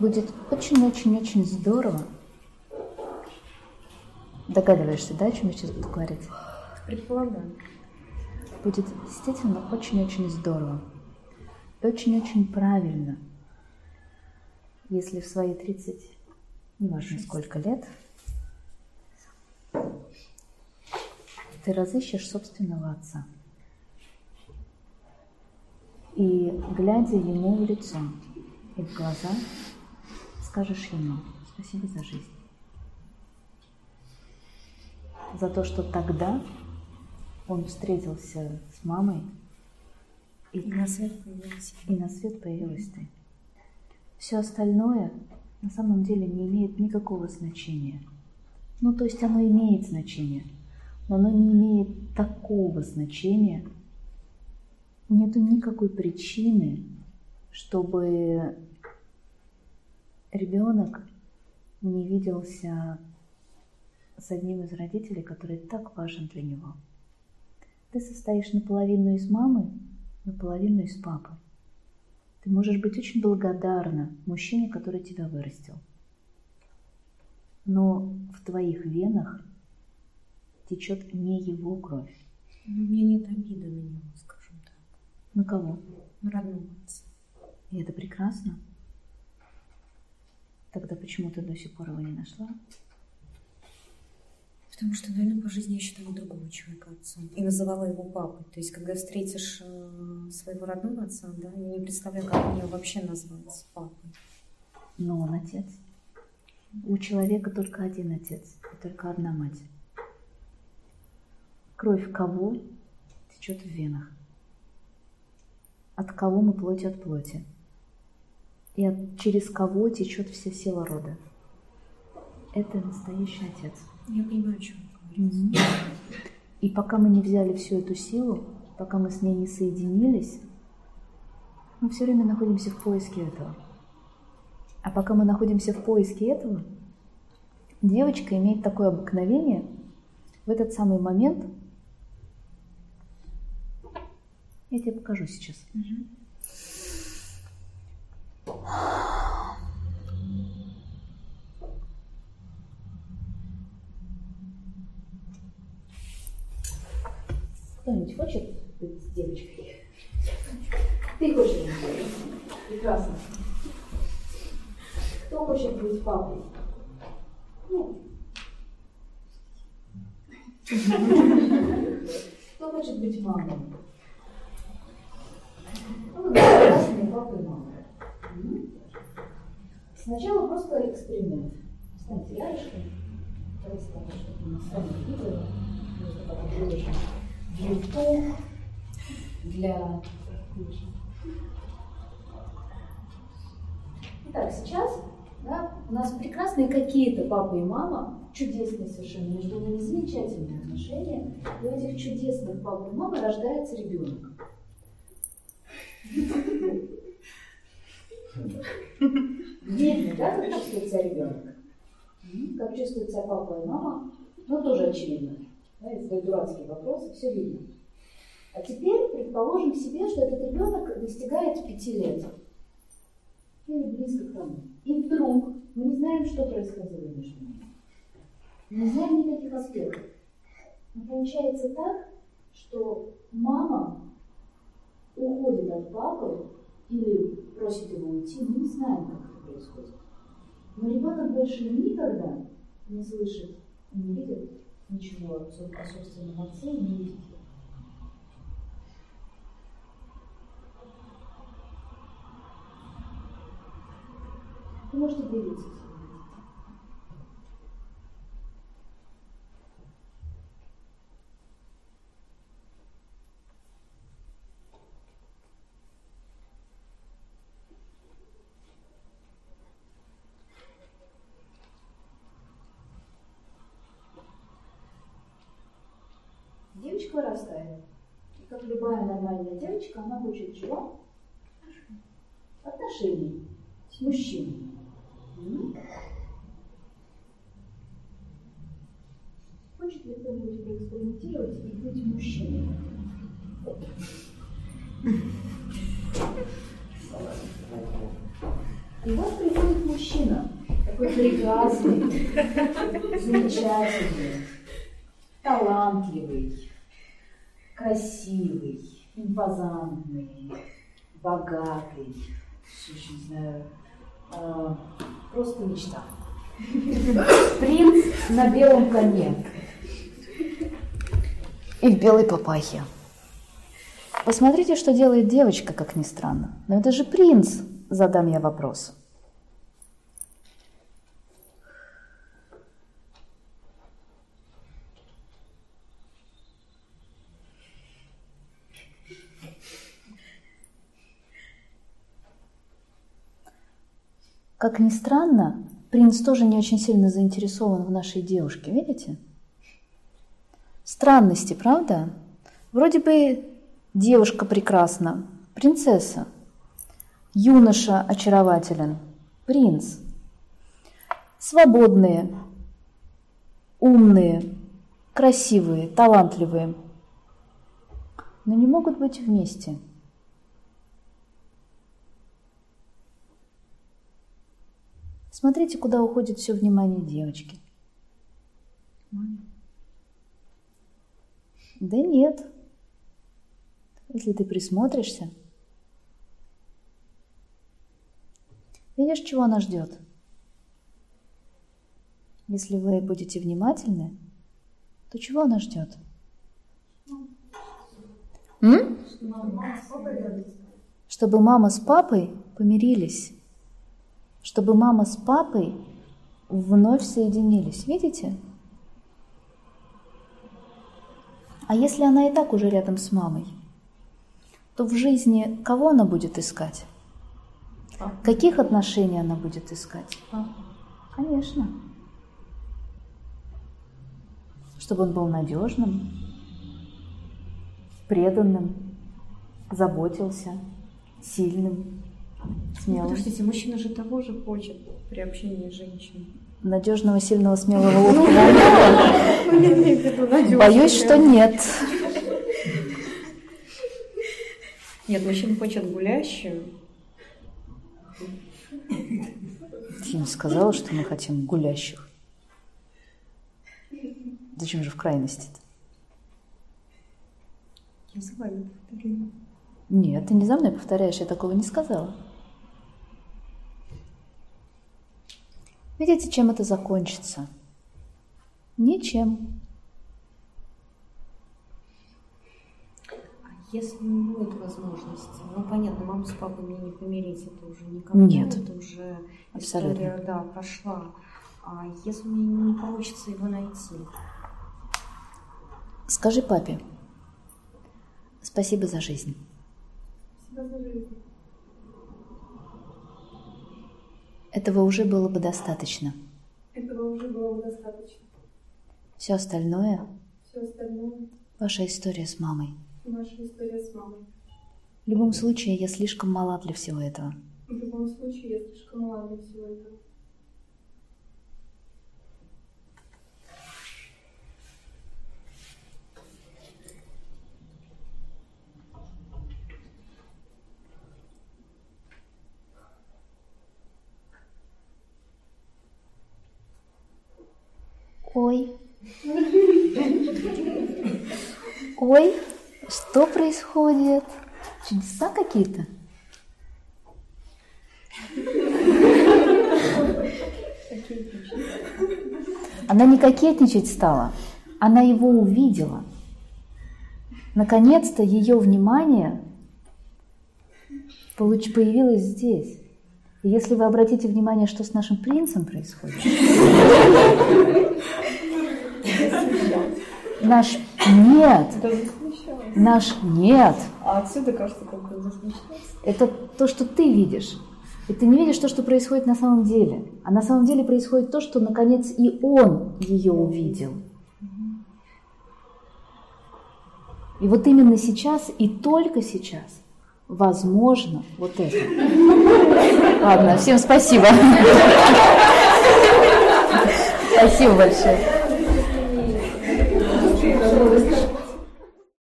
Будет очень-очень-очень здорово. Догадываешься, да, о чем я сейчас буду говорить? Предполагаю. Будет действительно очень-очень здорово. И очень-очень правильно, если в свои 30, неважно сколько лет, ты разыщешь собственного отца. И, глядя ему в лицо и в глаза, скажешь ему спасибо за жизнь. За то, что тогда он встретился с мамой, и, и на свет появилась и на свет появилась ты. Все остальное на самом деле не имеет никакого значения. Ну, то есть оно имеет значение, но оно не имеет такого значения. Нету никакой причины, чтобы ребенок не виделся с одним из родителей, который так важен для него. Ты состоишь наполовину из мамы, наполовину из папы. Ты можешь быть очень благодарна мужчине, который тебя вырастил. Но в твоих венах течет не его кровь. У меня нет обиды на него, скажем так. На кого? На родного отца. И это прекрасно. Тогда почему ты до сих пор его не нашла? Потому что, наверное, по жизни я считала другого человека отцом. И называла его папой. То есть, когда встретишь э, своего родного отца, да, я не представляю, как мне вообще назвать папой. Но он отец. У человека только один отец и только одна мать. Кровь кого течет в венах? От кого мы плоть от плоти? И от, через кого течет вся сила рода? Это настоящий отец. Я понимаю, о чем вы говорите. И пока мы не взяли всю эту силу, пока мы с ней не соединились, мы все время находимся в поиске этого. А пока мы находимся в поиске этого, девочка имеет такое обыкновение в этот самый момент. Я тебе покажу сейчас. Мгм. Кто-нибудь хочет быть с девочкой? Ты хочешь быть девочкой? Прекрасно. Кто хочет быть папой? Ну. Кто хочет быть мамой? Ну, папы и мамы. Сначала просто эксперимент. Встаньте рядышком. Представьте, что на сцене видео. Можно потом выложим в YouTube для... Итак, сейчас да, у нас прекрасные какие-то папа и мама, чудесные совершенно, между ними замечательные отношения, и у этих чудесных папы и мамы рождается ребенок. Видно, да, как чувствует себя ребенок? Как чувствует себя папа и мама? Ну, тоже очевидно. Да, если задать дурацкие вопросы, все видно. А теперь предположим себе, что этот ребенок достигает пяти лет. Или близко к тому. И вдруг мы не знаем, что происходило между ними. Не знаем никаких аспектов. Но получается так, что мама уходит от папы или просит его уйти, мы не знаем, как это происходит. Но ребенок больше никогда не слышит не видит ничего о соб- о собственном отце не видит его. Вы можете делиться. Девочка вырастает. И как любая нормальная девочка, она хочет чего? Отношений с мужчиной. Хочет ли кто-нибудь поэкспериментировать и быть мужчиной? И вот приходит мужчина, такой прекрасный, замечательный, талантливый, красивый, импозантный, богатый, не знаю, э, просто мечта. Принц на белом коне и в белой папахе. Посмотрите, что делает девочка, как ни странно. Но это же принц, задам я вопрос. Как ни странно, принц тоже не очень сильно заинтересован в нашей девушке, видите? Странности, правда? Вроде бы девушка прекрасна, принцесса. Юноша очарователен, принц. Свободные, умные, красивые, талантливые. Но не могут быть вместе – Смотрите, куда уходит все внимание девочки. Да нет. Если ты присмотришься, видишь, чего она ждет? Если вы будете внимательны, то чего она ждет? М? Чтобы мама с папой помирились чтобы мама с папой вновь соединились. Видите? А если она и так уже рядом с мамой, то в жизни кого она будет искать? Каких отношений она будет искать? Конечно. Чтобы он был надежным, преданным, заботился, сильным, смелым. Подождите, мужчина же того же хочет при общении с женщиной. Надежного, сильного, смелого, ловкого. Боюсь, что нет. Нет, мужчина хочет гулящую. Я не сказала, что мы хотим гулящих. Зачем же в крайности-то? Я за вами повторяю. Нет, ты не за мной повторяешь, я такого не сказала. Видите, чем это закончится? Ничем. А если не будет возможности, ну понятно, маму с папой мне не помирить, это уже никому, Нет. это уже Абсолютно. история, да, прошла. А если мне не получится его найти? Скажи папе, спасибо за жизнь. Спасибо за жизнь. Этого уже было бы достаточно. Этого уже было бы достаточно. Все остальное. Все остальное. Ваша история с мамой. Ваша история с мамой. В любом случае, я слишком мала для всего этого. В любом случае, я слишком мала для всего этого. Ой. Ой, что происходит? Чудеса какие-то? Она не кокетничать стала, она его увидела. Наконец-то ее внимание появилось здесь. И если вы обратите внимание, что с нашим принцем происходит, Наш нет. Наш нет. А отсюда кажется, как он Это то, что ты видишь. И ты не видишь то, что происходит на самом деле. А на самом деле происходит то, что наконец и он ее увидел. И вот именно сейчас и только сейчас возможно вот это. Ладно, всем спасибо. Спасибо большое.